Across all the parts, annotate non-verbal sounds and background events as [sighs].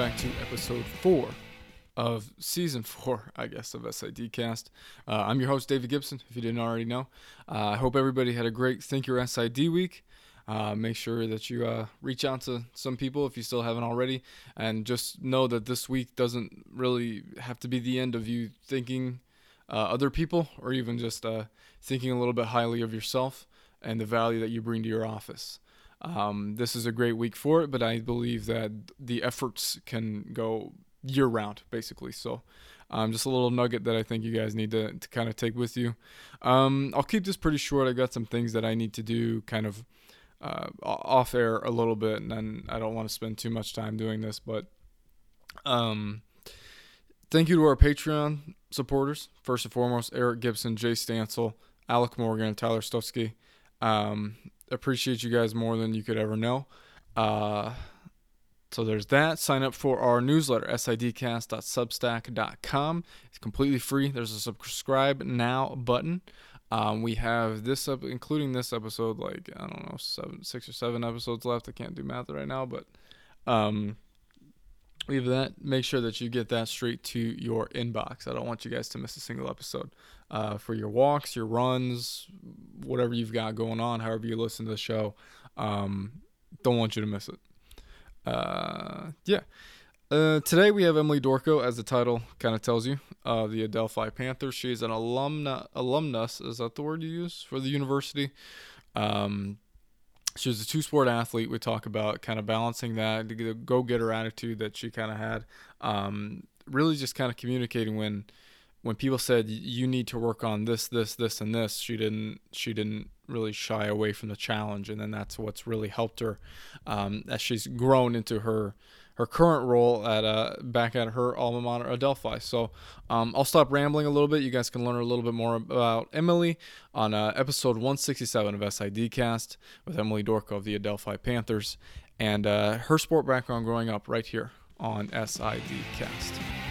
back to episode four of season four, I guess, of SID Cast. Uh, I'm your host, David Gibson, if you didn't already know. Uh, I hope everybody had a great Think Your SID week. Uh, make sure that you uh, reach out to some people if you still haven't already. And just know that this week doesn't really have to be the end of you thinking uh, other people or even just uh, thinking a little bit highly of yourself and the value that you bring to your office. Um, this is a great week for it, but I believe that the efforts can go year round, basically. So, um, just a little nugget that I think you guys need to, to kind of take with you. Um, I'll keep this pretty short. I got some things that I need to do kind of uh, off air a little bit, and then I don't want to spend too much time doing this, but um, thank you to our Patreon supporters. First and foremost, Eric Gibson, Jay Stancil, Alek Morgan, Tyler Stotsky. Um, appreciate you guys more than you could ever know. Uh, so there's that. Sign up for our newsletter, sidcast.substack.com. It's completely free. There's a subscribe now button. Um, we have this up, including this episode, like I don't know, seven, six or seven episodes left. I can't do math right now, but um, we have that. Make sure that you get that straight to your inbox. I don't want you guys to miss a single episode uh, for your walks, your runs, whatever you've got going on, however you listen to the show. Um, don't want you to miss it. Uh, yeah. Uh, today we have Emily Dorko, as the title kind of tells you, uh, the Adelphi Panthers. She's an alumna, alumnus, is that the word you use for the university? Um, she was a two sport athlete. We talk about kind of balancing that, the go getter attitude that she kind of had. Um, really just kind of communicating when when people said you need to work on this, this, this, and this, she didn't she didn't really shy away from the challenge, and then that's what's really helped her um, as she's grown into her her current role at uh, back at her alma mater, Adelphi. So um, I'll stop rambling a little bit. You guys can learn a little bit more about Emily on uh, episode 167 of SID Cast with Emily Dorko of the Adelphi Panthers and uh, her sport background growing up right here on SID Cast.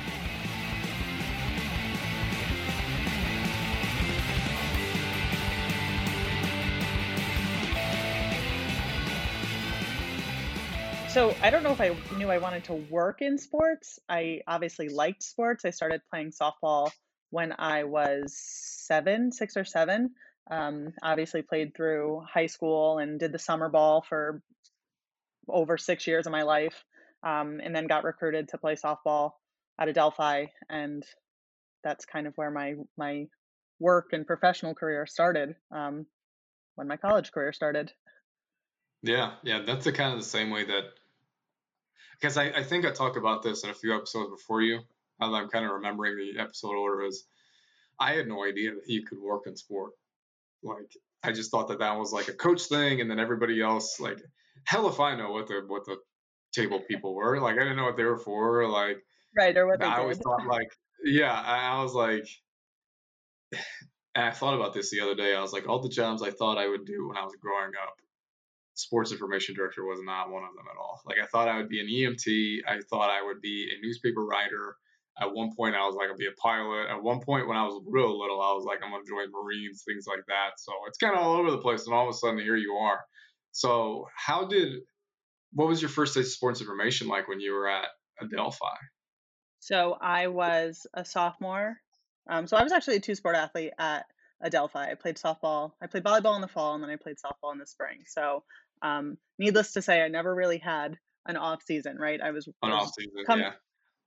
So I don't know if I knew I wanted to work in sports. I obviously liked sports. I started playing softball when I was seven, six or seven. Um, obviously played through high school and did the summer ball for over six years of my life, um, and then got recruited to play softball at Adelphi, and that's kind of where my my work and professional career started. Um, when my college career started. Yeah, yeah, that's the kind of the same way that because I, I think I talked about this in a few episodes before you. I'm kind of remembering the episode order is, I had no idea that you could work in sport. Like I just thought that that was like a coach thing, and then everybody else like hell if I know what the what the table people were. Like I didn't know what they were for. Like right or what I always thought like yeah. I, I was like. [sighs] And I thought about this the other day. I was like, all the jobs I thought I would do when I was growing up, sports information director was not one of them at all. Like I thought I would be an EMT. I thought I would be a newspaper writer. At one point, I was like, I'd be a pilot. At one point, when I was real little, I was like, I'm gonna join Marines, things like that. So it's kind of all over the place, and all of a sudden, here you are. So how did what was your first day of sports information like when you were at Adelphi? So I was a sophomore. Um, so I was actually a two sport athlete at Adelphi. I played softball. I played volleyball in the fall, and then I played softball in the spring. So um, needless to say, I never really had an off season, right? I was an off season, com- yeah.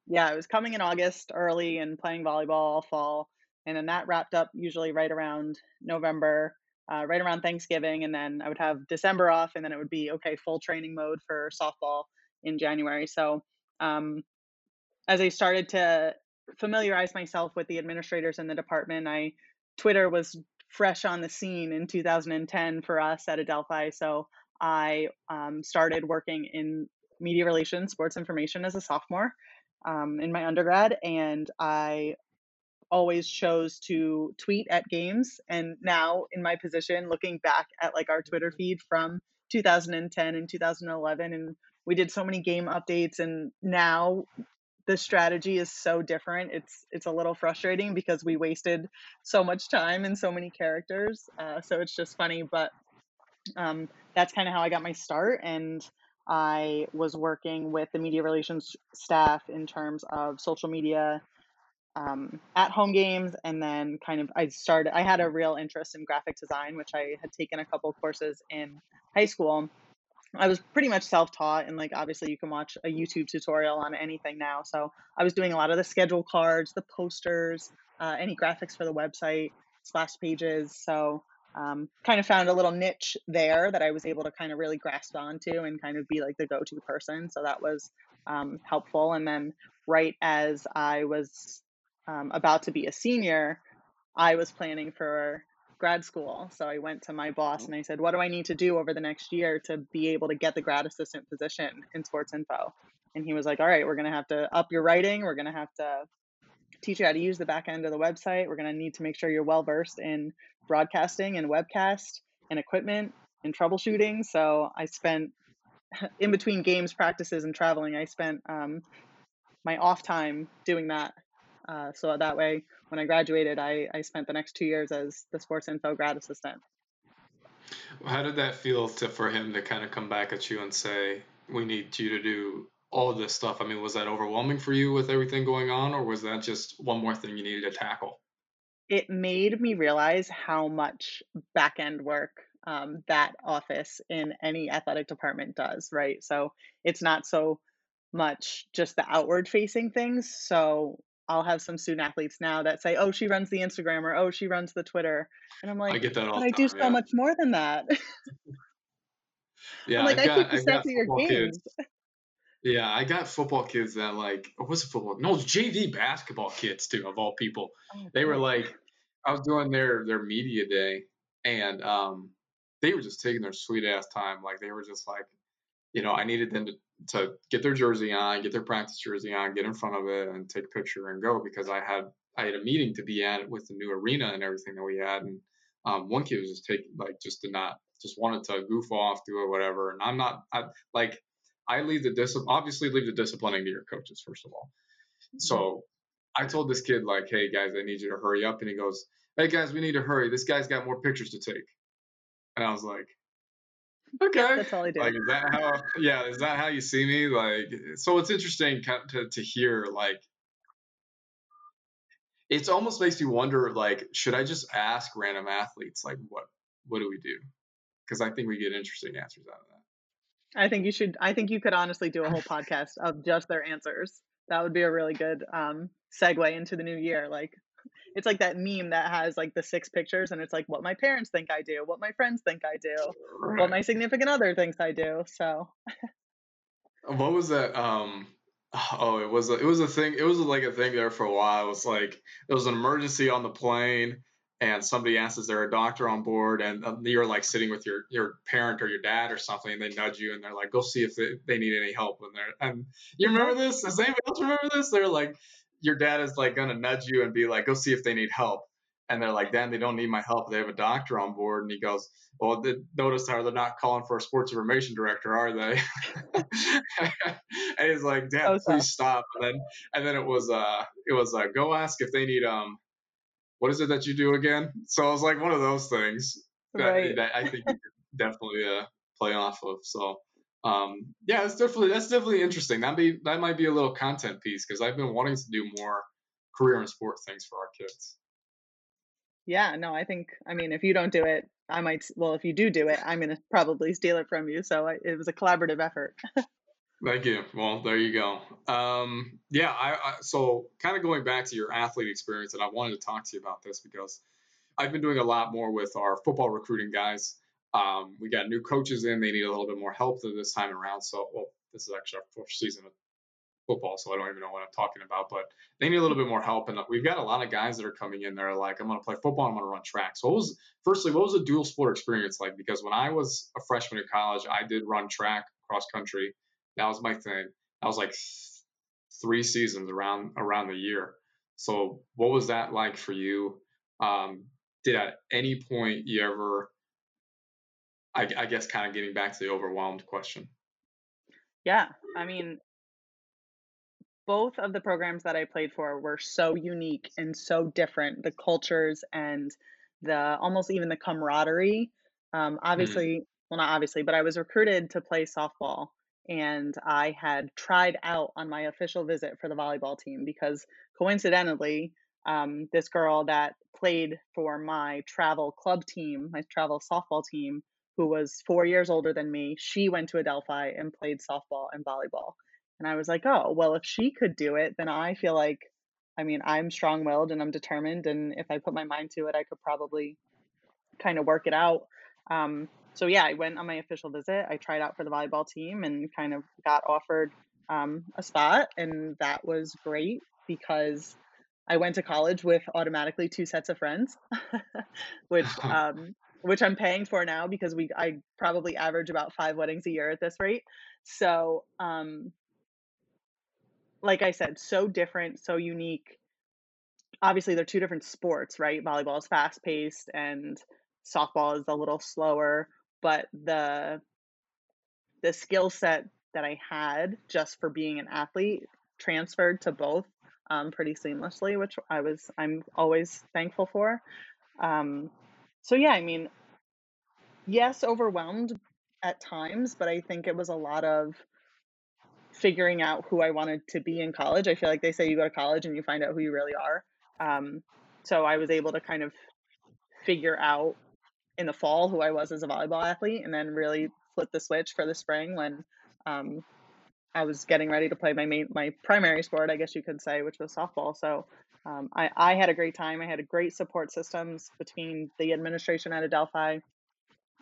Yeah, I was coming in August early and playing volleyball all fall, and then that wrapped up usually right around November, uh, right around Thanksgiving, and then I would have December off, and then it would be okay full training mode for softball in January. So um, as I started to familiarize myself with the administrators in the department, I Twitter was fresh on the scene in 2010 for us at Adelphi. So I um, started working in media relations, sports information as a sophomore um, in my undergrad, and I always chose to tweet at games. And now, in my position, looking back at like our Twitter feed from 2010 and 2011, and we did so many game updates, and now the strategy is so different. It's it's a little frustrating because we wasted so much time and so many characters. Uh, so it's just funny, but um, that's kind of how I got my start. And I was working with the media relations staff in terms of social media um, at home games and then kind of i started i had a real interest in graphic design which i had taken a couple courses in high school i was pretty much self-taught and like obviously you can watch a youtube tutorial on anything now so i was doing a lot of the schedule cards the posters uh, any graphics for the website splash pages so um, kind of found a little niche there that i was able to kind of really grasp onto and kind of be like the go-to person so that was um, helpful and then right as i was um, about to be a senior, I was planning for grad school. So I went to my boss and I said, What do I need to do over the next year to be able to get the grad assistant position in sports info? And he was like, All right, we're going to have to up your writing. We're going to have to teach you how to use the back end of the website. We're going to need to make sure you're well versed in broadcasting and webcast and equipment and troubleshooting. So I spent [laughs] in between games practices and traveling, I spent um, my off time doing that uh, so that way, when I graduated, I, I spent the next two years as the sports info grad assistant. How did that feel to, for him to kind of come back at you and say, we need you to do all this stuff? I mean, was that overwhelming for you with everything going on, or was that just one more thing you needed to tackle? It made me realize how much back end work um, that office in any athletic department does, right? So it's not so much just the outward facing things. So I'll have some student athletes now that say, "Oh, she runs the Instagram," or "Oh, she runs the Twitter," and I'm like, I get that all but I do so yeah. much more than that. [laughs] yeah, I'm like, I've I got, keep the of your games. Kids. Yeah, I got football kids that like, oh, what's a football? No, it's JV basketball kids too, of all people. Oh, they were like, I was doing their their media day, and um, they were just taking their sweet ass time. Like they were just like, you know, I needed them to to get their jersey on, get their practice jersey on, get in front of it, and take a picture and go because I had I had a meeting to be at with the new arena and everything that we had, and um, one kid was just taking like just did not just wanted to goof off, do it, whatever. And I'm not I, like I leave the discipline obviously leave the disciplining to your coaches first of all. Mm-hmm. So I told this kid like, hey guys, I need you to hurry up, and he goes, hey guys, we need to hurry. This guy's got more pictures to take, and I was like, okay. That's all I do. Like, is that how? Yeah, is that how you see me? Like, so it's interesting to to hear. Like, it almost makes me wonder. Like, should I just ask random athletes? Like, what what do we do? Because I think we get interesting answers out of that. I think you should. I think you could honestly do a whole [laughs] podcast of just their answers. That would be a really good um, segue into the new year. Like, it's like that meme that has like the six pictures and it's like what my parents think I do, what my friends think I do, right. what my significant other thinks I do. So [laughs] what was that um oh it was a, it was a thing it was like a thing there for a while. It was like it was an emergency on the plane and somebody asks is there a doctor on board and uh, you're like sitting with your your parent or your dad or something and they nudge you and they're like go see if they, they need any help and they're and you remember this does anybody else remember this they're like your dad is like gonna nudge you and be like, go see if they need help. And they're like, Dan, they don't need my help. They have a doctor on board. And he goes, Well, they, notice how they're not calling for a sports information director, are they? [laughs] and he's like, oh, please stop. And then and then it was uh it was uh go ask if they need um what is it that you do again? So it was like one of those things that, right. that I think you [laughs] definitely uh, play off of. So um, yeah, it's definitely that's definitely interesting. That be that might be a little content piece because I've been wanting to do more career and sport things for our kids. Yeah, no, I think I mean if you don't do it, I might. Well, if you do do it, I'm gonna probably steal it from you. So I, it was a collaborative effort. [laughs] Thank you. Well, there you go. Um, yeah, I, I so kind of going back to your athlete experience, and I wanted to talk to you about this because I've been doing a lot more with our football recruiting guys um, we got new coaches in; they need a little bit more help this time around. So, well, this is actually our fourth season of football, so I don't even know what I'm talking about. But they need a little bit more help, and we've got a lot of guys that are coming in. They're like, "I'm going to play football. I'm going to run track." So, what was firstly, what was the dual sport experience like? Because when I was a freshman in college, I did run track, cross country. That was my thing. That was like three seasons around around the year. So, what was that like for you? Um, did at any point you ever I, I guess kind of getting back to the overwhelmed question. Yeah, I mean, both of the programs that I played for were so unique and so different. The cultures and the almost even the camaraderie. Um, mm. obviously, mm. well, not obviously, but I was recruited to play softball and I had tried out on my official visit for the volleyball team because coincidentally, um, this girl that played for my travel club team, my travel softball team, who was four years older than me, she went to Adelphi and played softball and volleyball. And I was like, oh, well, if she could do it, then I feel like, I mean, I'm strong willed and I'm determined. And if I put my mind to it, I could probably kind of work it out. Um, so yeah, I went on my official visit. I tried out for the volleyball team and kind of got offered um, a spot, and that was great because I went to college with automatically two sets of friends, [laughs] which [laughs] um, which I'm paying for now because we I probably average about five weddings a year at this rate. So, um, like I said, so different, so unique. Obviously, they're two different sports, right? Volleyball is fast paced and softball is a little slower, but the the skill set that I had just for being an athlete transferred to both um, pretty seamlessly, which I was I'm always thankful for. Um, so yeah, I mean, yes, overwhelmed at times, but I think it was a lot of figuring out who I wanted to be in college. I feel like they say you go to college and you find out who you really are. Um, so I was able to kind of figure out in the fall who I was as a volleyball athlete, and then really flip the switch for the spring when um, I was getting ready to play my main, my primary sport, I guess you could say, which was softball. So um, I, I had a great time. I had a great support systems between the administration at Adelphi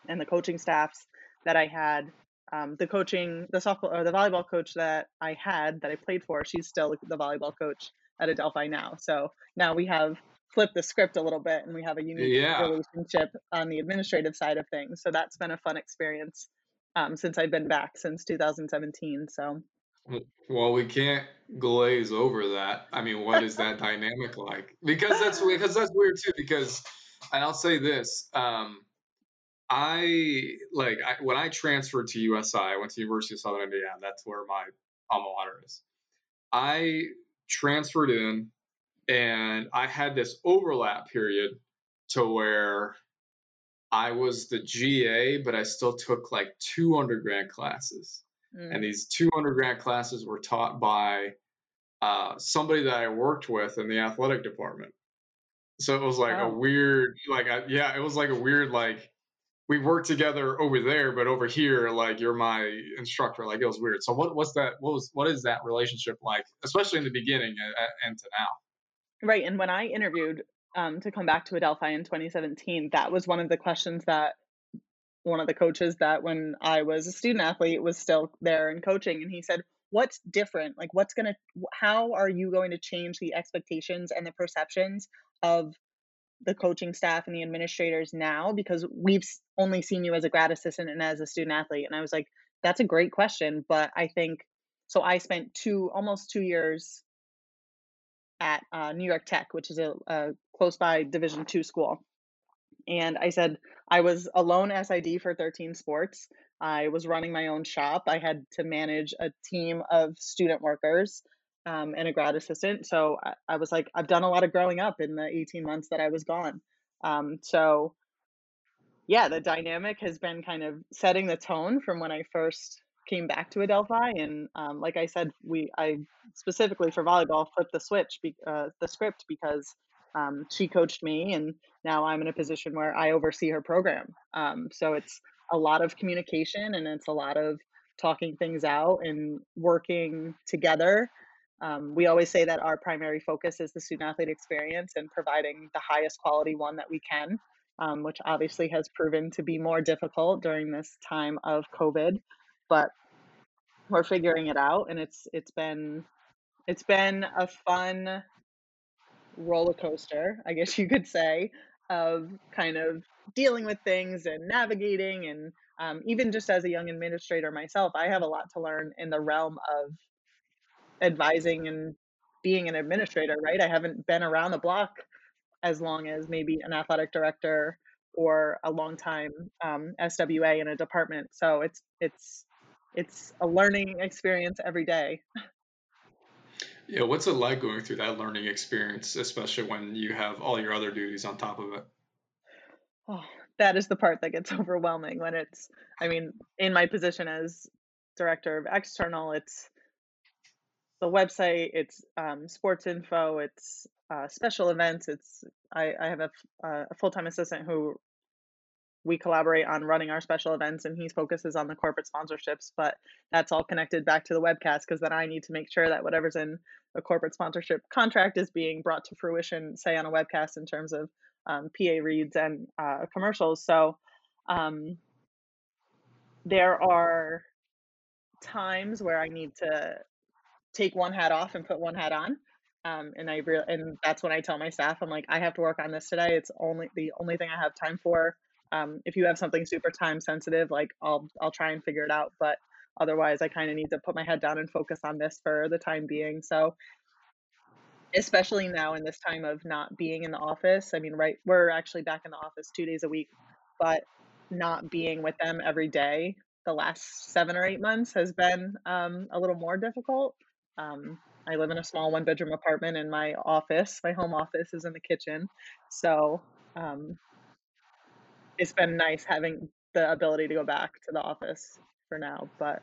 and the coaching staffs that I had. Um, the coaching, the softball or the volleyball coach that I had that I played for, she's still the volleyball coach at Adelphi now. So now we have flipped the script a little bit and we have a unique yeah. relationship on the administrative side of things. So that's been a fun experience um, since I've been back since 2017. So. Well, we can't glaze over that. I mean, what is that dynamic like? Because that's because that's weird too. Because, and I'll say this: um, I like I, when I transferred to USI, I went to University of Southern Indiana. That's where my alma mater is. I transferred in, and I had this overlap period to where I was the GA, but I still took like two undergrad classes. Mm. And these two undergrad classes were taught by uh, somebody that I worked with in the athletic department. So it was like oh. a weird, like, yeah, it was like a weird, like, we worked together over there, but over here, like, you're my instructor. Like, it was weird. So what, what's that? What was, what is that relationship like, especially in the beginning and, and to now? Right. And when I interviewed um, to come back to Adelphi in 2017, that was one of the questions that one of the coaches that when I was a student athlete was still there and coaching. And he said, What's different? Like, what's going to, how are you going to change the expectations and the perceptions of the coaching staff and the administrators now? Because we've only seen you as a grad assistant and as a student athlete. And I was like, That's a great question. But I think, so I spent two, almost two years at uh, New York Tech, which is a, a close by Division two school. And I said I was a lone SID for 13 sports. I was running my own shop. I had to manage a team of student workers um, and a grad assistant. So I, I, was like, I've done a lot of growing up in the 18 months that I was gone. Um, so yeah, the dynamic has been kind of setting the tone from when I first came back to Adelphi, and um, like I said, we I specifically for volleyball flipped the switch, be, uh, the script because um, she coached me, and now I'm in a position where I oversee her program. Um, so it's a lot of communication, and it's a lot of talking things out and working together. Um, we always say that our primary focus is the student athlete experience and providing the highest quality one that we can, um, which obviously has proven to be more difficult during this time of COVID but we're figuring it out and it's it's been it's been a fun roller coaster, I guess [laughs] you could say, of kind of dealing with things and navigating and um, even just as a young administrator myself, I have a lot to learn in the realm of advising and being an administrator, right? I haven't been around the block as long as maybe an athletic director or a long time um, SWA in a department. So it's it's it's a learning experience every day. Yeah, what's it like going through that learning experience, especially when you have all your other duties on top of it? Oh, that is the part that gets [laughs] overwhelming when it's, I mean, in my position as director of external. It's the website. It's um, sports info. It's uh, special events. It's I, I have a, uh, a full time assistant who we collaborate on running our special events and he focuses on the corporate sponsorships but that's all connected back to the webcast because then i need to make sure that whatever's in a corporate sponsorship contract is being brought to fruition say on a webcast in terms of um, pa reads and uh, commercials so um, there are times where i need to take one hat off and put one hat on um, and I really, and that's when I tell my staff, I'm like, I have to work on this today. It's only the only thing I have time for. Um, if you have something super time sensitive, like I'll I'll try and figure it out. But otherwise, I kind of need to put my head down and focus on this for the time being. So, especially now in this time of not being in the office. I mean, right, we're actually back in the office two days a week, but not being with them every day the last seven or eight months has been um, a little more difficult. Um, I live in a small one bedroom apartment, and my office, my home office, is in the kitchen. So um, it's been nice having the ability to go back to the office for now. But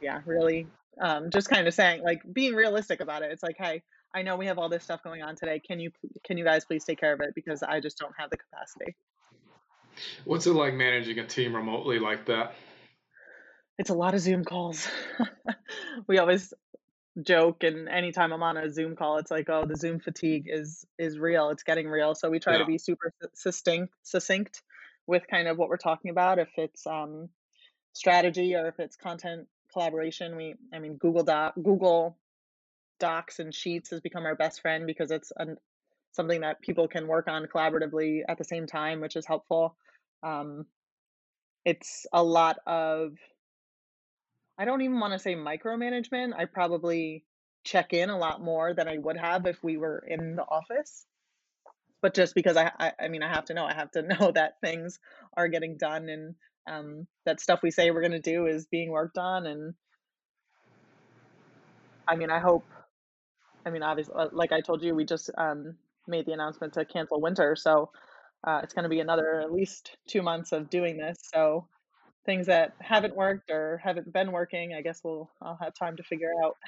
yeah, really, um, just kind of saying, like, being realistic about it. It's like, hey, I know we have all this stuff going on today. Can you can you guys please take care of it because I just don't have the capacity. What's it like managing a team remotely like that? It's a lot of Zoom calls. [laughs] we always joke and anytime i'm on a zoom call it's like oh the zoom fatigue is is real it's getting real. So we try yeah. to be super succinct succinct with kind of what we're talking about. If it's um strategy or if it's content collaboration we i mean google doc google docs and sheets has become our best friend because it's an, something that people can work on collaboratively at the same time which is helpful. Um it's a lot of I don't even want to say micromanagement. I probably check in a lot more than I would have if we were in the office. But just because I, I, I mean, I have to know, I have to [laughs] know that things are getting done and um, that stuff we say we're going to do is being worked on. And I mean, I hope, I mean, obviously, like I told you, we just um, made the announcement to cancel winter. So uh, it's going to be another at least two months of doing this. So things that haven't worked or haven't been working, I guess we'll I'll have time to figure out.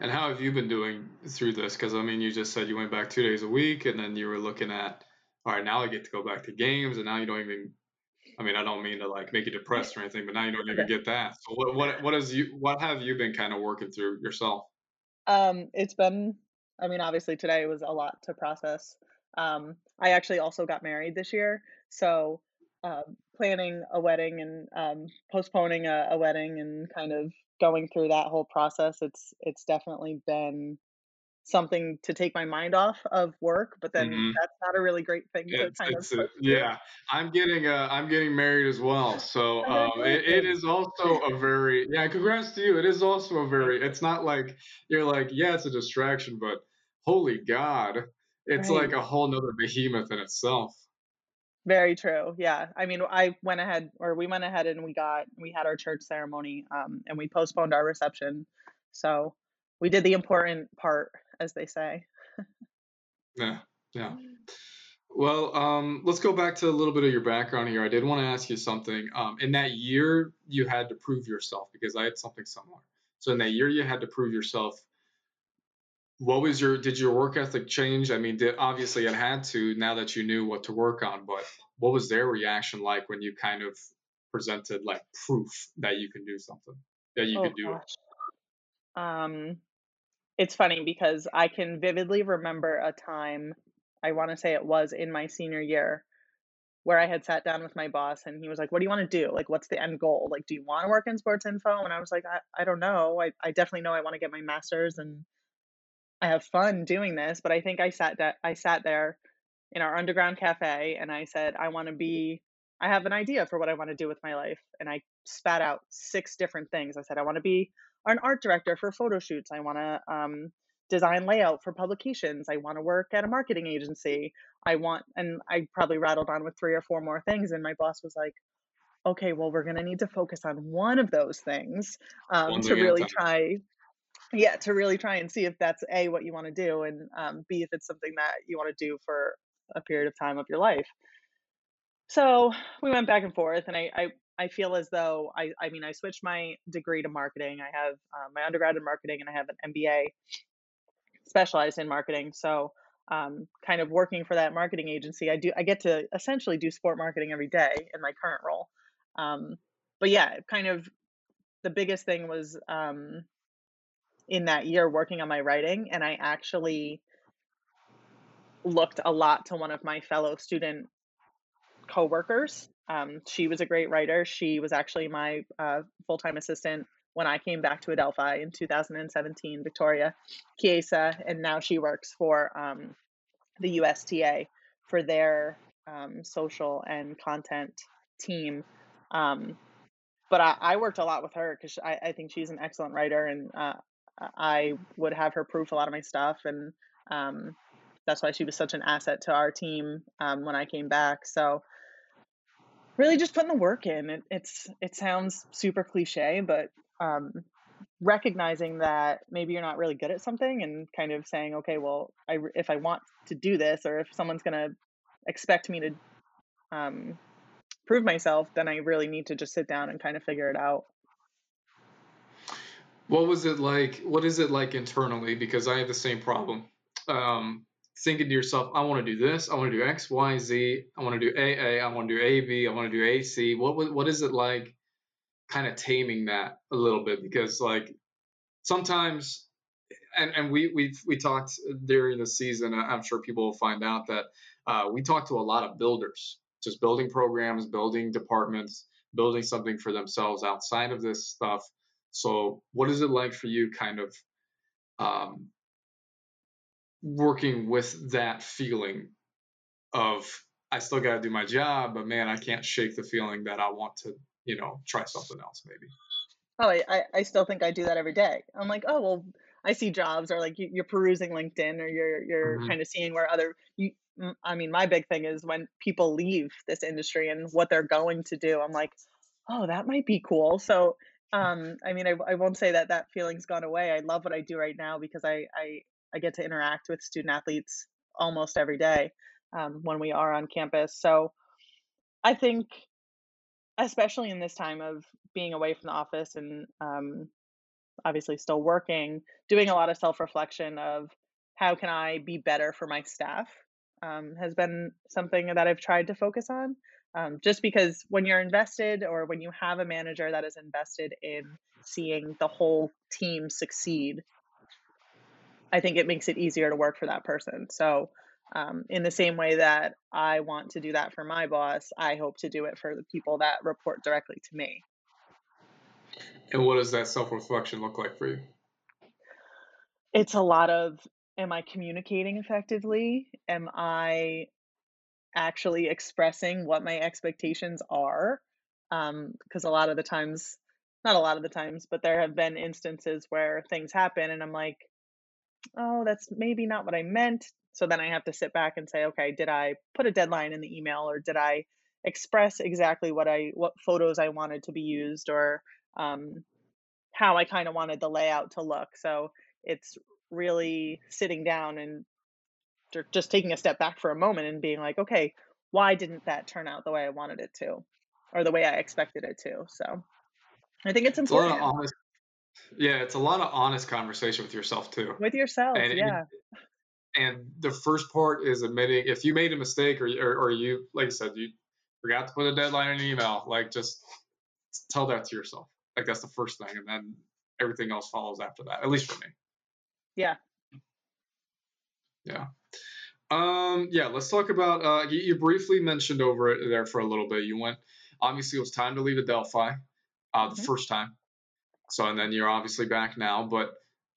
And how have you been doing through this? Because I mean, you just said you went back two days a week, and then you were looking at, all right, now I get to go back to games, and now you don't even. I mean, I don't mean to like make you depressed or anything, but now you don't even get that. So what what what has you what have you been kind of working through yourself? Um, it's been. I mean, obviously today was a lot to process. Um, I actually also got married this year, so um, planning a wedding and um, postponing a, a, wedding and kind of going through that whole process, it's it's definitely been something to take my mind off of work. But then mm-hmm. that's not a really great thing to kind of. A, yeah, I'm getting uh, I'm getting married as well, so um, it, it is also a very yeah. Congrats to you. It is also a very. It's not like you're like yeah, it's a distraction, but holy God, it's right. like a whole nother behemoth in itself. Very true. Yeah. I mean, I went ahead or we went ahead and we got we had our church ceremony um and we postponed our reception. So, we did the important part as they say. yeah. Yeah. Well, um, let's go back to a little bit of your background here. I did want to ask you something. Um, in that year, you had to prove yourself because I had something similar. So in that year, you had to prove yourself what was your did your work ethic change? I mean did obviously it had to now that you knew what to work on but what was their reaction like when you kind of presented like proof that you can do something that you oh, could do gosh. it um it's funny because i can vividly remember a time i want to say it was in my senior year where i had sat down with my boss and he was like what do you want to do? Like what's the end goal? Like do you want to work in sports info? And i was like i, I don't know. I, I definitely know i want to get my master's and I have fun doing this, but I think I sat that I sat there in our underground cafe and I said I want to be I have an idea for what I want to do with my life and I spat out six different things. I said I want to be an art director for photo shoots. I want to um, design layout for publications. I want to work at a marketing agency. I want and I probably rattled on with three or four more things and my boss was like okay, well, we're going to need to focus on one of those things um, to really try yeah to really try and see if that's a what you want to do and um, b if it's something that you want to do for a period of time of your life so we went back and forth and I, I I feel as though I, I mean, I switched my degree to marketing. I have uh, my undergrad in marketing and I have an MBA specialized in marketing. So, um, kind of working for that marketing agency, I do, I get to essentially do sport marketing every day in my current role. Um, but yeah, kind of the biggest thing was um, in that year working on my writing, and I actually looked a lot to one of my fellow student coworkers. Um, she was a great writer. She was actually my uh, full time assistant when I came back to Adelphi in 2017, Victoria Chiesa, and now she works for um, the USTA for their um, social and content team. Um, but I, I, worked a lot with her because I, I, think she's an excellent writer, and uh, I would have her proof a lot of my stuff, and um, that's why she was such an asset to our team um, when I came back. So really just putting the work in. It, it's it sounds super cliche, but um, recognizing that maybe you're not really good at something and kind of saying, okay, well, I, if I want to do this, or if someone's to expect me to um, prove myself, then I really need to just sit down and kind of figure it out. What was it like? What is it like internally? Because I have the same problem. Um, thinking to yourself, I want to do this, I want to do X, Y, Z, I want to do AA, I want to do AB, I want to do AC. What what is it like, kind of taming that a little bit? Because like sometimes, and and we we we talked during the season. I'm sure people will find out that uh, we talked to a lot of builders, just building programs, building departments, building something for themselves outside of this stuff. So, what is it like for you, kind of? Um, working with that feeling of I still got to do my job, but man, I can't shake the feeling that I want to, you know, try something else maybe. Oh, I, I still think I do that every day. I'm like, oh, well, I see jobs or like you're perusing LinkedIn or you're, you're mm-hmm. kind of seeing where other, you, I mean, my big thing is when people leave this industry and what they're going to do, I'm like, oh, that might be cool. So, um, I mean, I, I won't say that that feeling's gone away. I love what I do right now because I, I, I get to interact with student athletes almost every day um, when we are on campus. So I think, especially in this time of being away from the office and um, obviously still working, doing a lot of self reflection of how can I be better for my staff um, has been something that I've tried to focus on. Um, just because when you're invested or when you have a manager that is invested in seeing the whole team succeed I think it makes it easier to work for that person. So, um, in the same way that I want to do that for my boss, I hope to do it for the people that report directly to me. And what does that self reflection look like for you? It's a lot of am I communicating effectively? Am I actually expressing what my expectations are? Because um, a lot of the times, not a lot of the times, but there have been instances where things happen and I'm like, oh, that's maybe not what I meant. So then I have to sit back and say, okay, did I put a deadline in the email or did I express exactly what I what photos I wanted to be used or um, how I kind of wanted the layout to look. So it's really sitting down and just taking a step back for a moment and being like, okay, why didn't that turn out the way I wanted it to, or the way I expected it to? So I think it's important. It's a lot of honest, yeah, it's a lot of honest conversation with yourself too. With yourself, and, yeah. And, and the first part is admitting if you made a mistake or, or, or you, like I said, you forgot to put a deadline in an email, like just tell that to yourself. Like that's the first thing, and then everything else follows after that. At least for me. Yeah. Yeah. Um. Yeah. Let's talk about. Uh. You, you briefly mentioned over it there for a little bit. You went. Obviously, it was time to leave Adelphi. Uh, the mm-hmm. first time. So, and then you're obviously back now. But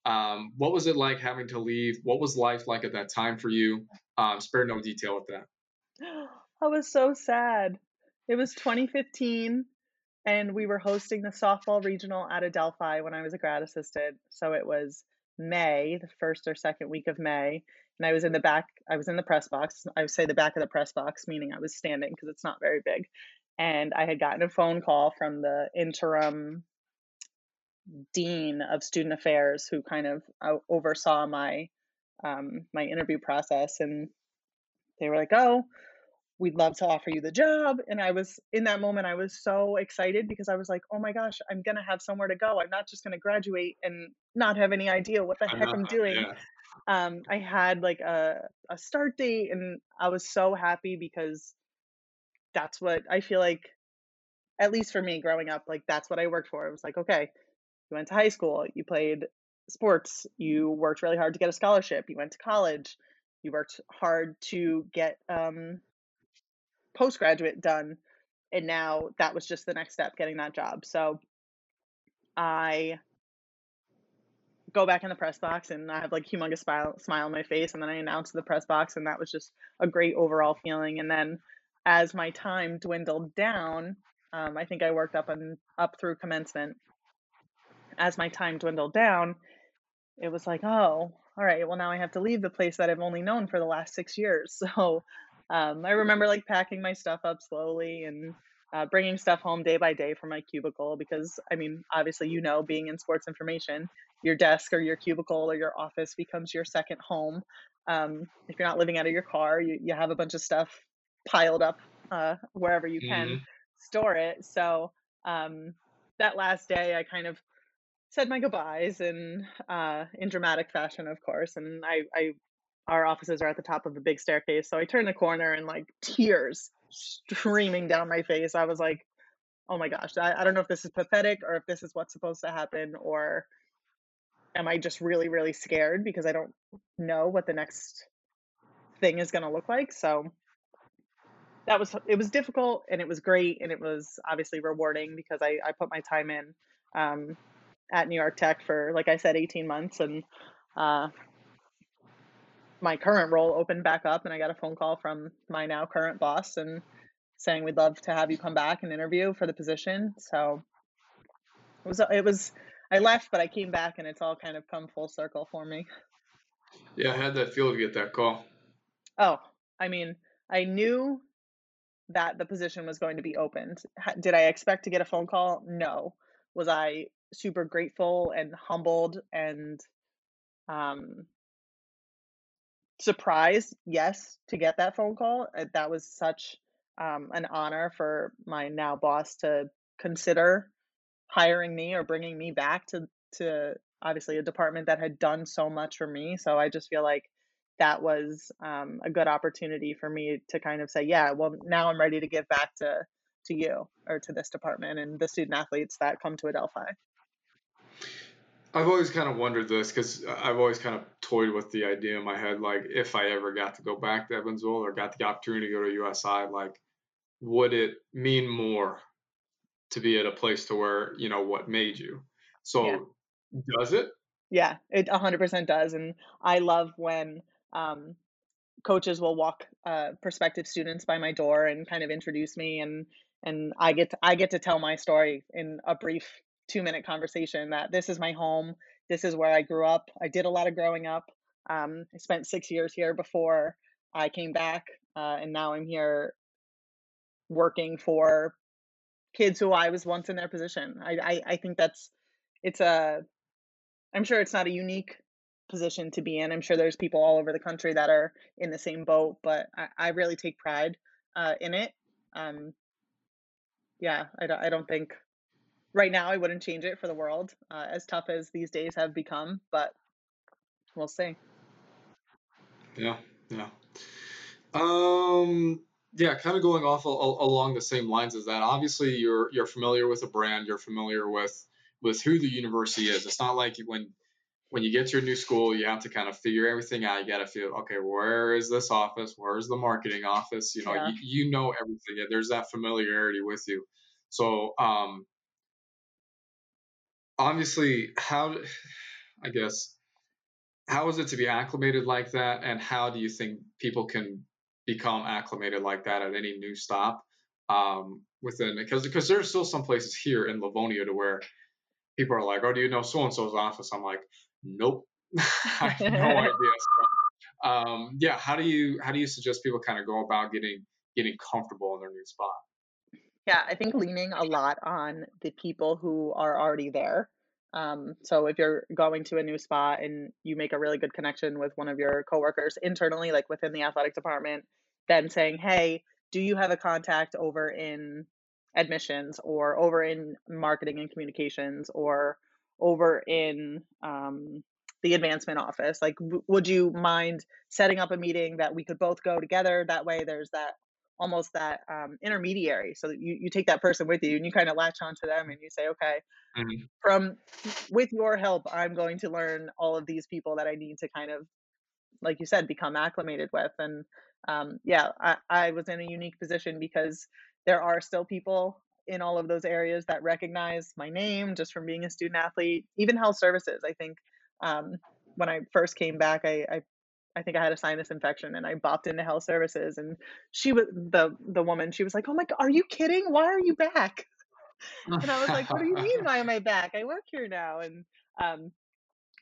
um, what was it like having to leave? What was life like at that time for you? Um, spare no detail with that. [gasps] I was so sad. It was 2015, and we were hosting the softball regional at Adelphi when I was a grad assistant. So it was May, the first or second week of May, and I was in the back. I was in the press box. I would say the back of the press box, meaning I was standing because it's not very big. And I had gotten a phone call from the interim dean of student affairs who kind of uh, oversaw my um, my interview process and they were like oh we'd love to offer you the job. And I was in that moment, I was so excited because I was like, oh my gosh, I'm going to have somewhere to go. I'm not just going to graduate and not have any idea what the heck I'm doing. Yeah. Um, I had like a, a start date and I was so happy because that's what I feel like, at least for me growing up, like that's what I worked for. It was like, okay, you went to high school, you played sports, you worked really hard to get a scholarship, you went to college, you worked hard to get um, postgraduate done and now that was just the next step getting that job so i go back in the press box and i have like humongous smile, smile on my face and then i announce the press box and that was just a great overall feeling. And then as my time dwindled down um, i think i worked up and up through commencement. As my time dwindled down it was like oh all right well now i have to leave the place that i've only known for the last six years. [laughs] So um, I remember like packing my stuff up slowly and uh, bringing stuff home day by day from my cubicle because I mean, obviously, you know, being in sports information, your desk or your cubicle or your office becomes your second home. Um, if you're not living out of your car, you, you have a bunch of stuff piled up uh, wherever you can mm-hmm. store it. So um, that last day, I kind of said my goodbyes and uh, in dramatic fashion, of course. And I, I our offices are at the top of a big staircase. So I turned the corner and like tears streaming down my face. I was like, oh my gosh, I, I don't know if this is pathetic or if this is what's supposed to happen or am I just really, really scared because I don't know what the next thing is going to look like. So that was, it was difficult and it was great. And it was obviously rewarding because I, I put my time in um, at New York Tech for, like I said, 18 months. And uh, my current role opened back up and I got a phone call from my now current boss and saying we'd love to have you come back and interview for the position. So it was it was I left but I came back and it's all kind of come full circle for me. Yeah, I had that feel to get that call? Oh, I mean, I knew that the position was going to be opened. Did I expect to get a phone call? No. Was I super grateful and humbled and um surprised, yes, to get that phone call. Uh, that was such um, an honor for my now boss to consider hiring me or bringing me back to to obviously a department that had done so much for me. So I just feel like that was um, a good opportunity for me to kind of say, yeah, well, now I'm ready to give back to to you or to this department and the student athletes that come to Adelphi. I've always kind of wondered this because I've always kind of toyed with the idea in my head, like if I ever got to go back to Evansville or got the opportunity to go to USI, like would it mean more to be at a place to where you know what made you? So yeah. does it? Yeah, it 100% does, and I love when um, coaches will walk uh, prospective students by my door and kind of introduce me and and I get to, I get to tell my story in a brief two minute conversation that this is my home. This is where I grew up. I did a lot of growing up. Um, I spent six years here before I came back, uh, and now I'm here working for kids who I was once in their position. I, I, I think that's it's a I'm sure it's not a unique position to be in. I'm sure there's people all over the country that are in the same boat, but I, I really take pride uh, in it. Um, yeah, I don't, I don't think right now I wouldn't change it for the world, uh, as tough as these days have become, but we'll see. Yeah, yeah. Um, yeah, kind of going off a, a, along the same lines as that. Obviously, you're you're familiar with a brand. You're familiar with with who the university is. It's not like when when you get to your new school, you have to kind of figure everything out. You got to feel okay. Where is this office? Where's the marketing office? You know, yeah. you, you know everything. There's that familiarity with you. So, um, obviously how i guess how is it to be acclimated like that and how do you think people can become acclimated like that at any new stop um, within because because there's still some places here in livonia to where people are like oh do you know so and so's office? I'm like nope. [laughs] I have no [laughs] idea. So, um, yeah how do you how do you suggest people kind of go about getting getting comfortable in their new spot? Yeah, I think leaning a lot on the people who are already there. Um, so if you're going to a new spot and you make a really good connection with one of your coworkers internally, like within the athletic department, then saying, "Hey, do you have a contact over in admissions or over in marketing and communications or over in um, the advancement office? Like w- would you mind setting up a meeting that we could both go together? That way there's that almost that um, intermediary so that you, you take that person with you and you kind of latch onto them and you say okay Mhm. from with your help i'm going to learn all of these people that i need to kind of like you said become acclimated with and um, yeah I, I was in a unique position because there are still people in all of those areas that recognize my name just from being a student athlete even health services i think um, when i first came back I, I I think I had a sinus infection and I bopped into health services and she was the the woman she was like, "Oh my god, are you kidding? Why are you back?" [laughs] And I was like, "What do you mean why am I back? I work here now." And um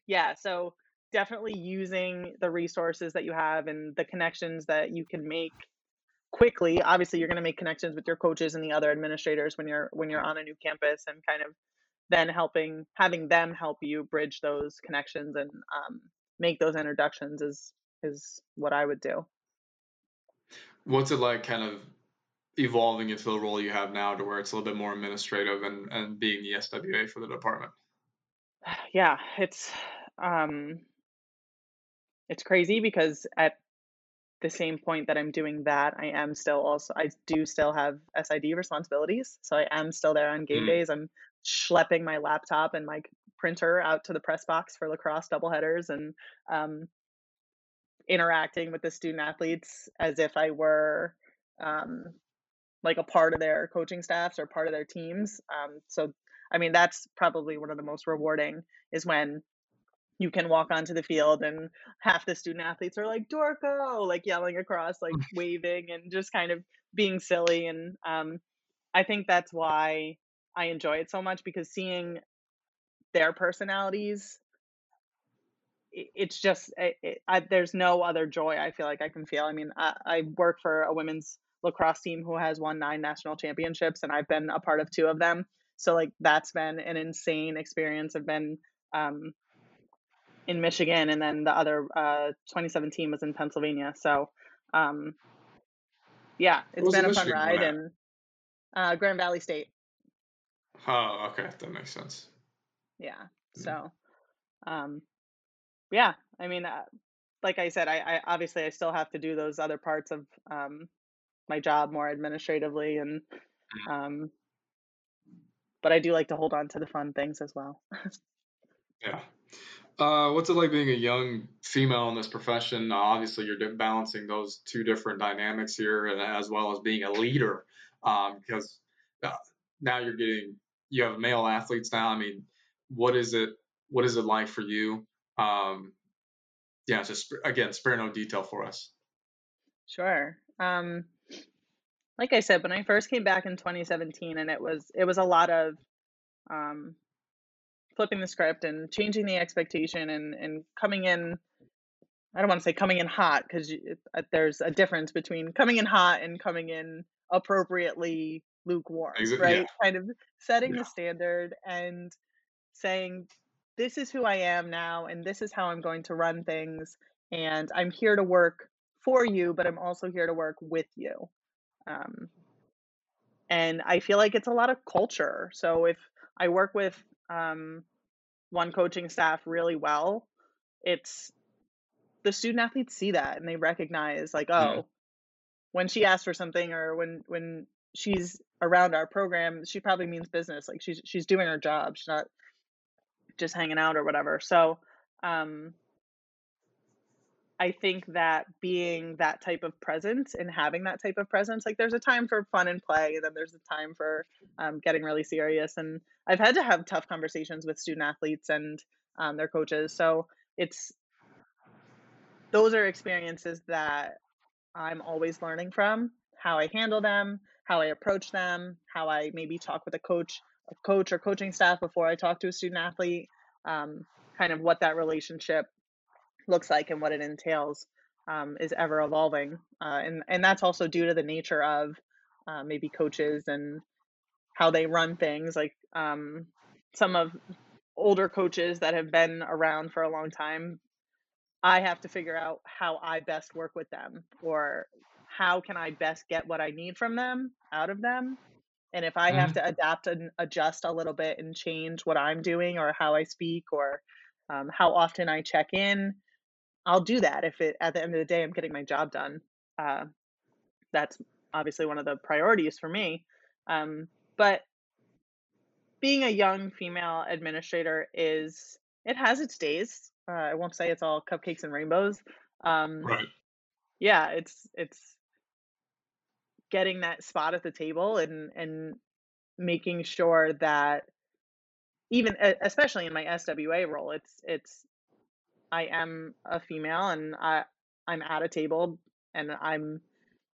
yeah, so definitely using the resources that you have and the connections that you can make quickly. Obviously, you're going to make connections with your coaches and the other administrators when you're when you're on a new campus and kind of then helping having them help you bridge those connections and um, make those introductions is is what I would do. What's it like kind of evolving into the role you have now to where it's a little bit more administrative and, and being the SWA for the department? [sighs] Yeah, it's um it's crazy because at the same point that I'm doing that, I am still also I do still have SID responsibilities. So I am still there on game Mm. days. I'm schlepping my laptop and my printer out to the press box for lacrosse doubleheaders and um, interacting with the student athletes as if I were um, like a part of their coaching staffs or part of their teams. Um, so I mean that's probably one of the most rewarding is when you can walk onto the field and half the student athletes are like Dorko, like yelling across, like [laughs] waving and just kind of being silly. And um, I think that's why I enjoy it so much because seeing their personalities, it's just it, it, I, there's no other joy I feel like I can feel. I mean, I, I work for a women's lacrosse team who has won nine national championships, and I've been a part of two of them. So like that's been an insane experience. I've been um, in Michigan, and then the other uh, 2017 was in Pennsylvania. So, um, yeah, it's been a fun Michigan one ride, and uh, Grand Valley State. Oh, okay, that makes sense. Yeah. Mm. So, um, yeah, I mean, uh, like I said, I, I obviously I still have to do those other parts of um, my job more administratively, and um, but I do like to hold on to the fun things as well. [laughs] Yeah. Uh, what's it like being a young female in this profession? Uh, obviously, you're balancing those two different dynamics here, and as well as being a leader. Um, because uh, now you're getting you have male athletes now. I mean, what is it? What is it like for you? Um, yeah, just sp- again, spare no detail for us. Sure. Um, like I said, when I first came back in 2017, and it was it was a lot of um, flipping the script and changing the expectation and and coming in. I don't want to say coming in hot because there's a difference between coming in hot and coming in appropriately lukewarm, right? yeah, Kind of setting yeah, the standard and saying, this is who I am now, and this is how I'm going to run things, and I'm here to work for you, but I'm also here to work with you. Um, and I feel like it's a lot of culture. So if I work with um, one coaching staff really well, it's the student athletes see that and they recognize like, mm, oh, when she asks for something or when when she's around our program, she probably means business. Like she's she's doing her job. She's not just hanging out or whatever. So um, I think that being that type of presence and having that type of presence, like there's a time for fun and play, and then there's a time for um, getting really serious. And I've had to have tough conversations with student athletes and um, their coaches. So it's those are experiences that I'm always learning from how I handle them, how I approach them, how I maybe talk with a coach, coach or coaching staff before I talk to a student athlete, um, kind of what that relationship looks like and what it entails um, is ever evolving, uh, and and that's also due to the nature of uh, maybe coaches and how they run things. Like um, some of older coaches that have been around for a long time, I have to figure out how I best work with them or how can I best get what I need from them out of them? And if I have Mhm. to adapt and adjust a little bit and change what I'm doing or how I speak or um, how often I check in, I'll do that if it at the end of the day I'm getting my job done. Uh, that's obviously one of the priorities for me. Um, but being a young female administrator is it has its days. Uh, I won't say it's all cupcakes and rainbows. Um, Right. yeah, it's it's getting that spot at the table and and making sure that even especially in my SWA role, it's it's I am a female and I I'm at a table and I'm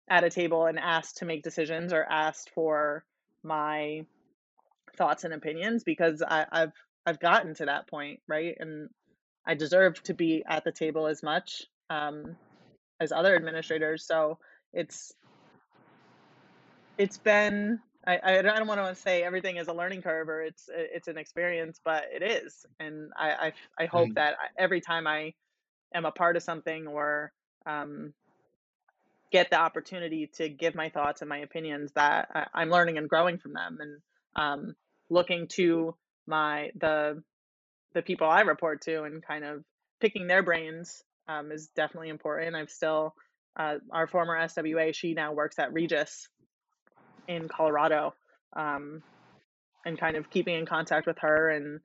at a table and asked to make decisions or asked for my thoughts and opinions because I, I've I've gotten to that point, right? And I deserve to be at the table as much um, as other administrators. So it's it's been I, I don't want to say everything is a learning curve or it's it's an experience, but it is, and I I, I hope Mm. that every time I am a part of something or um, get the opportunity to give my thoughts and my opinions that I, I'm learning and growing from them and um, looking to my the the people I report to and kind of picking their brains um, is definitely important. I've still uh, our former SWA she now works at Regis in Colorado um, and kind of keeping in contact with her and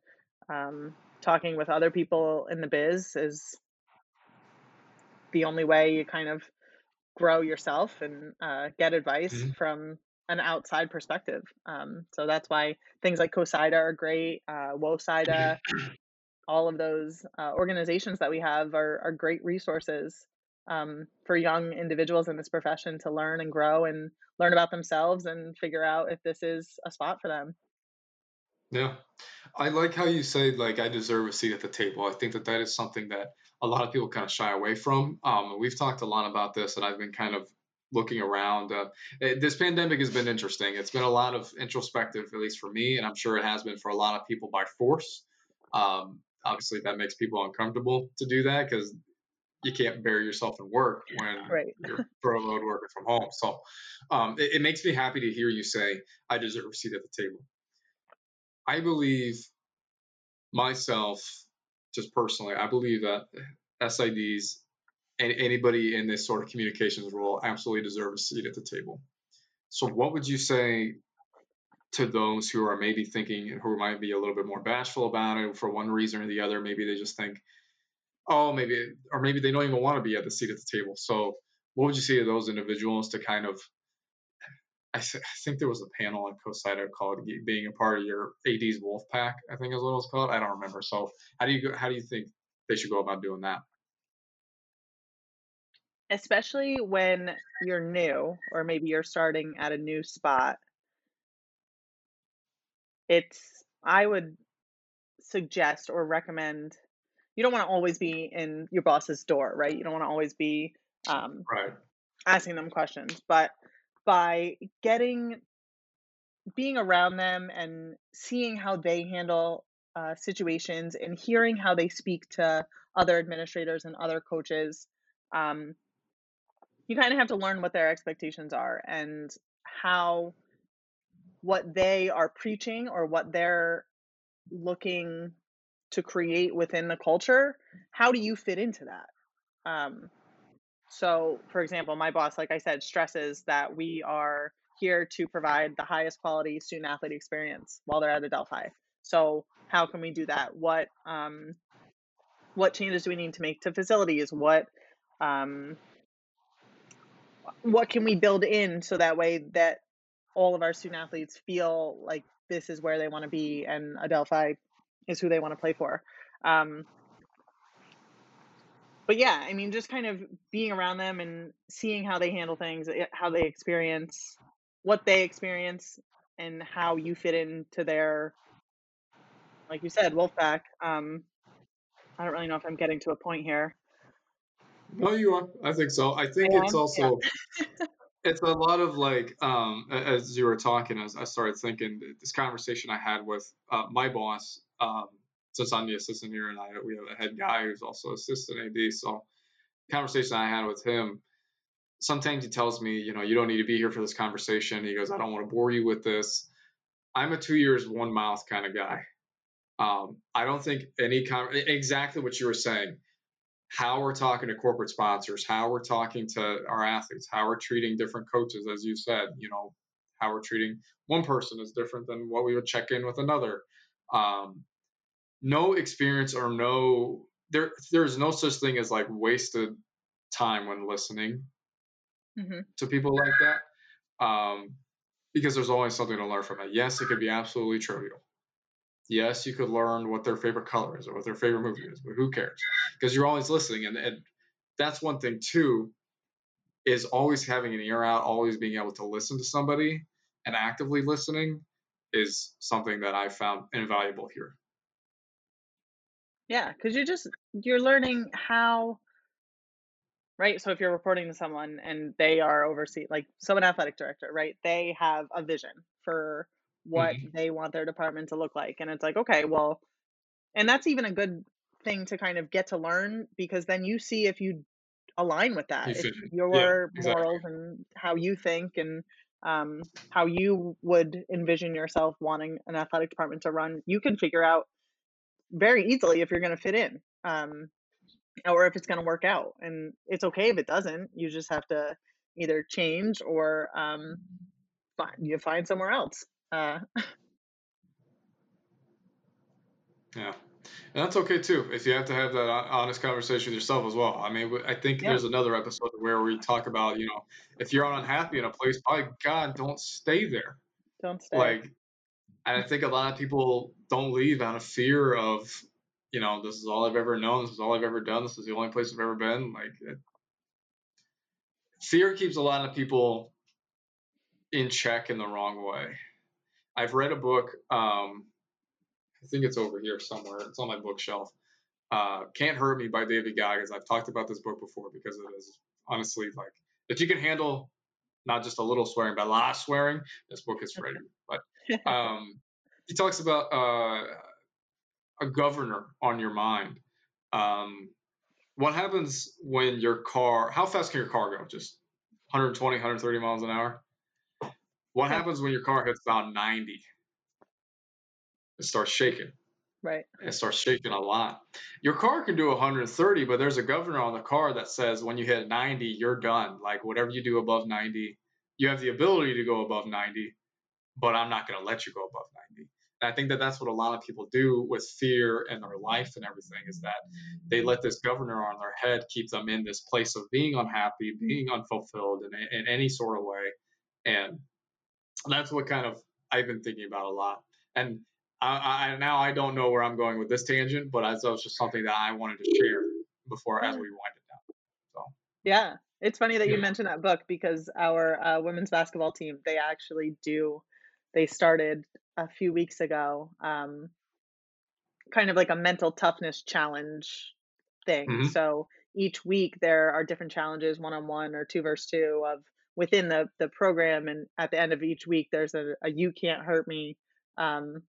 um, talking with other people in the biz is the only way you kind of grow yourself and uh, get advice Mhm. from an outside perspective. Um, so that's why things like COSIDA are great, uh, WOSIDA, all of those uh, organizations that we have are, are great resources um, for young individuals in this profession to learn and grow and learn about themselves and figure out if this is a spot for them. Yeah. I like how you say like I deserve a seat at the table. I think that that is something that a lot of people kind of shy away from. Um, we've talked a lot about this, and I've been kind of looking around. Uh, this pandemic has been interesting. It's been a lot of introspective, at least for me, and I'm sure it has been for a lot of people by force. Um, obviously, that makes people uncomfortable to do that because you can't bury yourself in work when Right. you're [laughs] furloughed working from home. So um, it, it makes me happy to hear you say, I deserve a seat at the table. I believe myself, just personally, I believe that SIDs and anybody in this sort of communications role absolutely deserve a seat at the table. So, what would you say to those who are maybe thinking, who might be a little bit more bashful about it for one reason or the other? Maybe they just think, oh, maybe, or maybe they don't even want to be at the seat at the table. So, what would you say to those individuals to kind of I, th- I think there was a panel on COSIDA called being a part of your AD's wolf pack. I think is what it was called. I don't remember. So how do you go, how do you think they should go about doing that? Especially when you're new or maybe you're starting at a new spot. It's, I would suggest or recommend you don't want to always be in your boss's door, right? You don't want to always be um, Right. asking them questions, but by getting being around them and seeing how they handle uh, situations and hearing how they speak to other administrators and other coaches, um, you kind of have to learn what their expectations are and how what they are preaching or what they're looking to create within the culture. How do you fit into that? Um, so, for example, my boss, like I said, stresses that we are here to provide the highest quality student athlete experience while they're at Adelphi. So, how can we do that? What um, what changes do we need to make to facilities? What um, what can we build in so that way that all of our student athletes feel like this is where they want to be and Adelphi is who they want to play for. Um, but yeah, I mean, just kind of being around them and seeing how they handle things, eh, how they experience what they experience, and how you fit into their, like you said, Wolfpack. Um, I don't really know if I'm getting to a point here. No, you are. I think so. I think I it's also [laughs] it's a lot of like um as you were talking as i started thinking this conversation i had with uh, my boss um since i'm the assistant here and i we have a head guy who's also assistant ad so conversation i had with him sometimes he tells me, you know, you don't need to be here for this conversation. He goes, I don't want to bore you with this. I'm a two years, one mouth kind of guy. Um, I don't think any con- exactly what you were saying. How we're talking to corporate sponsors, how we're talking to our athletes, how we're treating different coaches, as you said, you know, how we're treating one person is different than what we would check in with another. Um, no experience or no there there's no such thing as like wasted time when listening hmm to people like that um, because there's always something to learn from it. Yes, it could be absolutely trivial. Yes, you could learn what their favorite color is or what their favorite movie is, but who cares? Because you're always listening, and, and that's one thing too. Is always having an ear out, always being able to listen to somebody and actively listening is something that I found invaluable here. Yeah, because you're just you're learning how, right? So if you're reporting to someone and they are oversee like so an athletic director, right? They have a vision for what hmm they want their department to look like, and it's like, okay, well, and that's even a good thing to kind of get to learn because then you see if you align with that, if fit. Yeah, your exactly. morals and how you think and um, how you would envision yourself wanting an athletic department to run, you can figure out very easily if you're going to fit in um, or if it's going to work out. And it's okay if it doesn't. You just have to either change or um, find you find somewhere else. Uh, Yeah. And that's okay too. If you have to have that honest conversation with yourself as well. I mean, I think yeah, there's another episode where we talk about, you know, if you're unhappy in a place, by God, don't stay there. don't stay. Like, and I think a lot of people don't leave out of fear of, you know, this is all I've ever known. This is all I've ever done. This is the only place I've ever been. Like, it, fear keeps a lot of people in check in the wrong way. I've read a book. Um, I think it's over here somewhere. It's on my bookshelf. Uh, Can't Hurt Me by David Goggins. I've talked about this book before because it is honestly like if you can handle not just a little swearing, but a lot of swearing, this book is for you. Um, he talks about uh, a governor on your mind. Um, what happens when your car? How fast can your car go? Just 120, 130 miles an hour. What happens when your car hits about 90? It starts shaking. right. It starts shaking a lot. Your car can do 130, but there's a governor on the car that says when you hit 90, you're done. Like whatever you do above 90, you have the ability to go above 90, but I'm not going to let you go above 90. And I think that that's what a lot of people do with fear in their life and everything is that they let this governor on their head keep them in this place of being unhappy, being unfulfilled in, in any sort of way. And that's what kind of I've been thinking about a lot. And I, I now I don't know where I'm going with this tangent, but that was just something that I wanted to share before as we wind it down. So Yeah, it's funny that you mentioned that book because our uh, women's basketball team, they actually do, they started a few weeks ago, um, kind of like a mental toughness challenge thing. hmm So each week there are different challenges, one on one or two versus two of within the the program, and at the end of each week there's a, a you can't hurt me, um,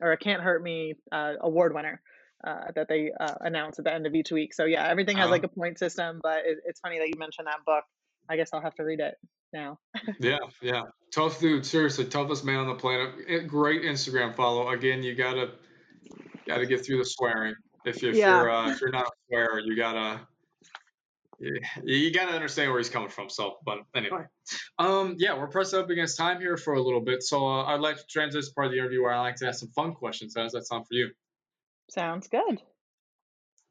or a can't hurt me uh, award winner. Uh, that they uh, announce at the end of each week. So yeah, everything has Uh, like a point system, but it, it's funny that you mentioned that book. I guess I'll have to read it now. Yeah, yeah. Tough dude, seriously, toughest man on the planet. Eh, Great Instagram follow. Again, you gotta gotta get through the swearing. If if Yeah, you're uh, if you're not a swearer, you gotta you, you gotta understand where he's coming from. So, but anyway, um, yeah, we're pressed up against time here for a little bit. So uh, I'd like to transition to part of the interview where I like to ask some fun questions. How does that sound for you? sounds good.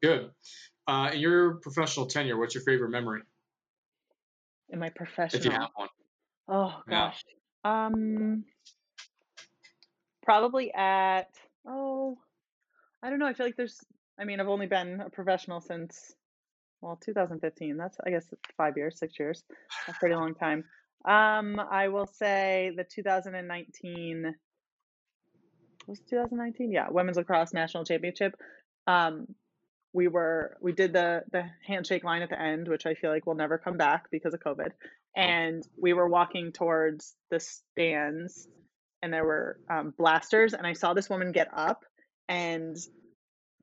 Good. Uh, in your professional tenure, what's your favorite memory, In my professional, if you have one? Oh Yeah. gosh, um, probably at oh, I don't know. I feel like there's. I mean, I've only been a professional since well, 2015. That's I guess five years, six years, a pretty [sighs] long time. Um, I will say the 2019 was it 2019. Yeah, women's lacrosse national championship. Um, we were we did the the handshake line at the end, which I feel like will never come back because of COVID. And we were walking towards the stands, and there were um, blasters, and I saw this woman get up and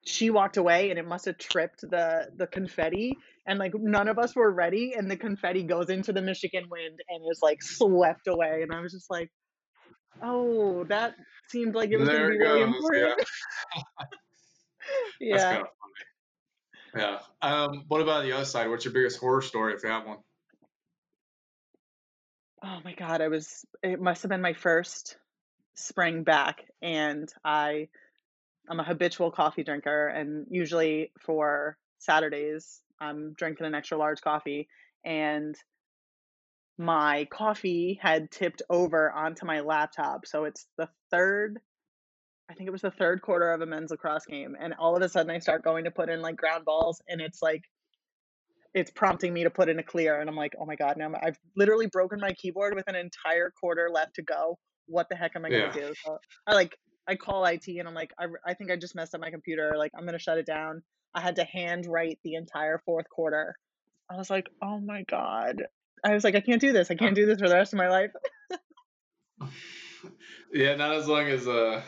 she walked away and it must have tripped the the confetti and like none of us were ready and the confetti goes into the Michigan wind and is like swept away and I was just like oh that seemed like it was going to be really. Yeah. important [laughs] That's yeah kind of funny. Yeah. Um, what about the other side? What's your biggest horror story if you have one? Oh my god I was it must have been my first spring back and I I'm a habitual coffee drinker and usually for Saturdays I'm drinking an extra large coffee and my coffee had tipped over onto my laptop. So it's the third, I think it was the third quarter of a men's lacrosse game. And all of a sudden I start going to put in like ground balls and it's like, it's prompting me to put in a clear. And I'm like, oh my God, now I'm- I've literally broken my keyboard with an entire quarter left to go. What the heck am I going to do? So I like, I call IT and I'm like, I, I think I just messed up my computer. Like, I'm going to shut it down. I had to hand write the entire fourth quarter. I was like, oh my God. I was like, I can't do this. I can't do this for the rest of my life. [laughs] Yeah, not as long as uh,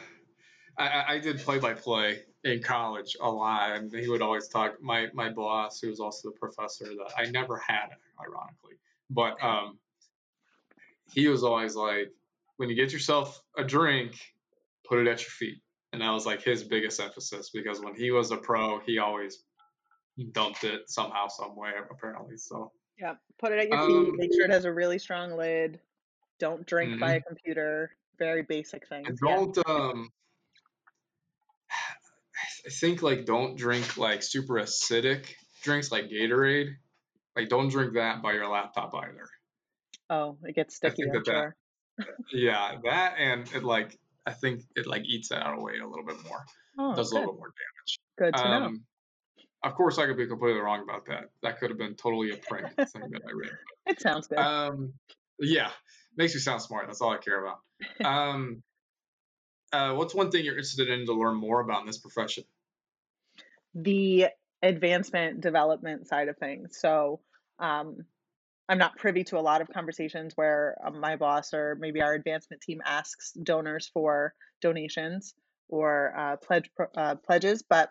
I, I did play by play in college a lot, and he would always talk. My my boss, who was also the professor that I never had, ironically, but um, he was always like, when you get yourself a drink, put it at your feet, and that was like his biggest emphasis because when he was a pro, he always dumped it somehow, some way, apparently. So Yeah. Put it at your feet. um, Make sure it has a really strong lid. Don't drink by mhm. a computer. Very basic things. Yeah. don't um. I think like don't drink like super acidic drinks like Gatorade. Like don't drink that by your laptop either. Oh, it gets I sticky, that that [laughs] yeah that and it like I think it like eats that out of weight a little bit more. Oh, Does a little bit more damage. Good to know. Um, of course I could be completely wrong about that. That could have been totally a prank [laughs] thing that I read. It sounds good. Um, yeah, makes me sound smart. That's all I care about. [laughs] Um, uh, what's one thing you're interested in to learn more about in this profession? The advancement development side of things. So, um, I'm not privy to a lot of conversations where um, my boss or maybe our advancement team asks donors for donations or uh, pledge uh, pledges, but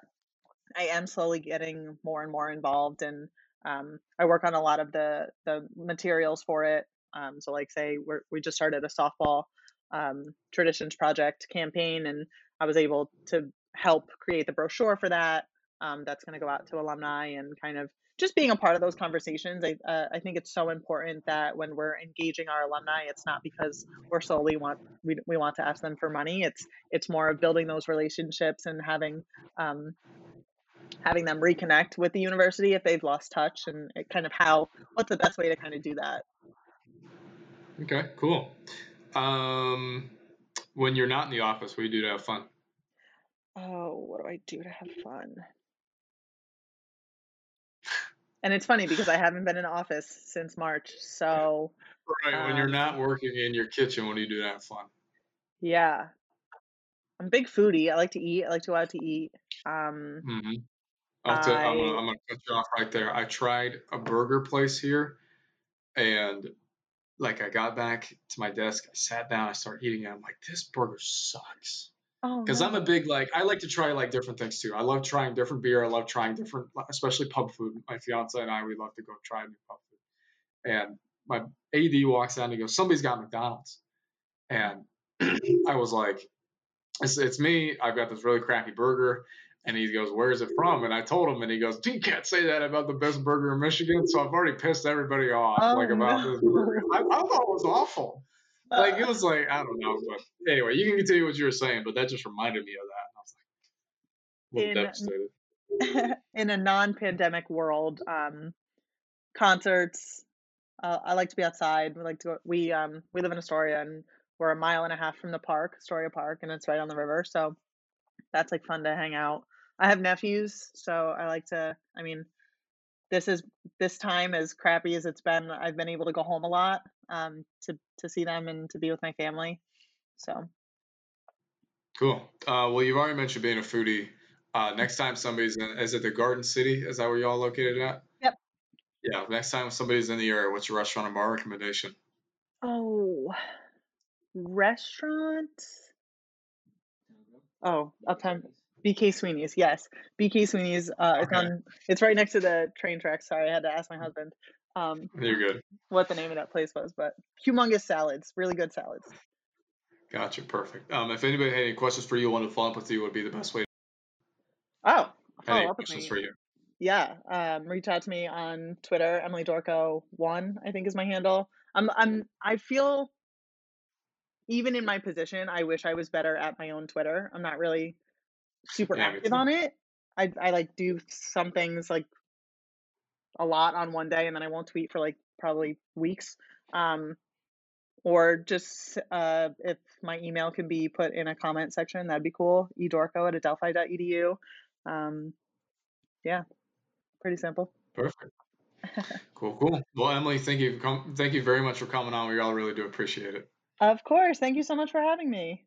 I am slowly getting more and more involved, and um, I work on a lot of the the materials for it. Um, so, like, say we're, we just started a softball um, traditions project campaign, and I was able to help create the brochure for that. Um, that's going to go out to alumni and kind of just being a part of those conversations. I uh, I think it's so important that when we're engaging our alumni, it's not because we're solely want we, we want to ask them for money. It's it's more of building those relationships and having um, having them reconnect with the university if they've lost touch and it kind of how what's the best way to kind of do that Okay, cool. Um, when you're not in the office, what do you do to have fun? oh what do i do to have fun and it's funny because i haven't been in the office since march so Right, when you're um, not working in your kitchen, what do you do to have fun? yeah i'm a big foodie i like to eat i like to go out to eat um hmm I'll tell, I'm gonna, i I'm gonna cut you off right there. I tried a burger place here, and like I got back to my desk, I sat down, I started eating it. I'm like, this burger sucks. Oh Because I'm a big like I like to try like different things too. I love trying different beer. I love trying different, especially pub food. My fiance and I we love to go try new pub food. And my AD walks down and he goes, "Somebody's got McDonald's," and [clears throat] I was like, it's, "It's me. I've got this really crappy burger." And he goes, "Where's it from?" And I told him, and he goes, "You can't say that about the best burger in Michigan." So I've already pissed everybody off oh like about this burger. I, I thought it was awful. Like it was like I don't know, but anyway, you can continue what you were saying, but that just reminded me of that. I was like, a little in devastated. [laughs] in a non-pandemic world um concerts uh, i like to be outside we like to go we um we live in astoria and we're a mile and a half from the park astoria park and it's right on the river so that's like fun to hang out i have nephews so i like to i mean this is this time as crappy as it's been i've been able to go home a lot um to to see them and to be with my family so Cool. Uh, well, you've already mentioned being a foodie. Uh, next time somebody's in, is it the Garden City? Is that where y'all located at? yep Yeah. Next time somebody's in the area, what's your restaurant and bar recommendation? oh restaurant Oh, uptown BK Sweeney's, yes. BK Sweeney's. Uh, it's on. It's right next to the train tracks. Sorry, I had to ask my husband um, You're good. what the name of that place was, but humongous salads, really good salads. Gotcha. Perfect. Um, if anybody had any questions for you, wanted to follow up with you, would be the best way. To... Oh, Any up questions for you? Yeah, um, reach out to me on Twitter. Emily Dorko one, I think is my handle. I'm. I'm. I feel. Even in my position, I wish I was better at my own Twitter. I'm not really super Yeah, active on it. I I like do some things like a lot on one day and then I won't tweet for like probably weeks. Um, or just uh, if my email can be put in a comment section, that'd be cool. edorko at adelphi.edu. Um, yeah, pretty simple. Perfect. [laughs] Cool, cool. Well, Emily, thank you. Thank you very much for coming on. We all really do appreciate it. Of course. Thank you so much for having me.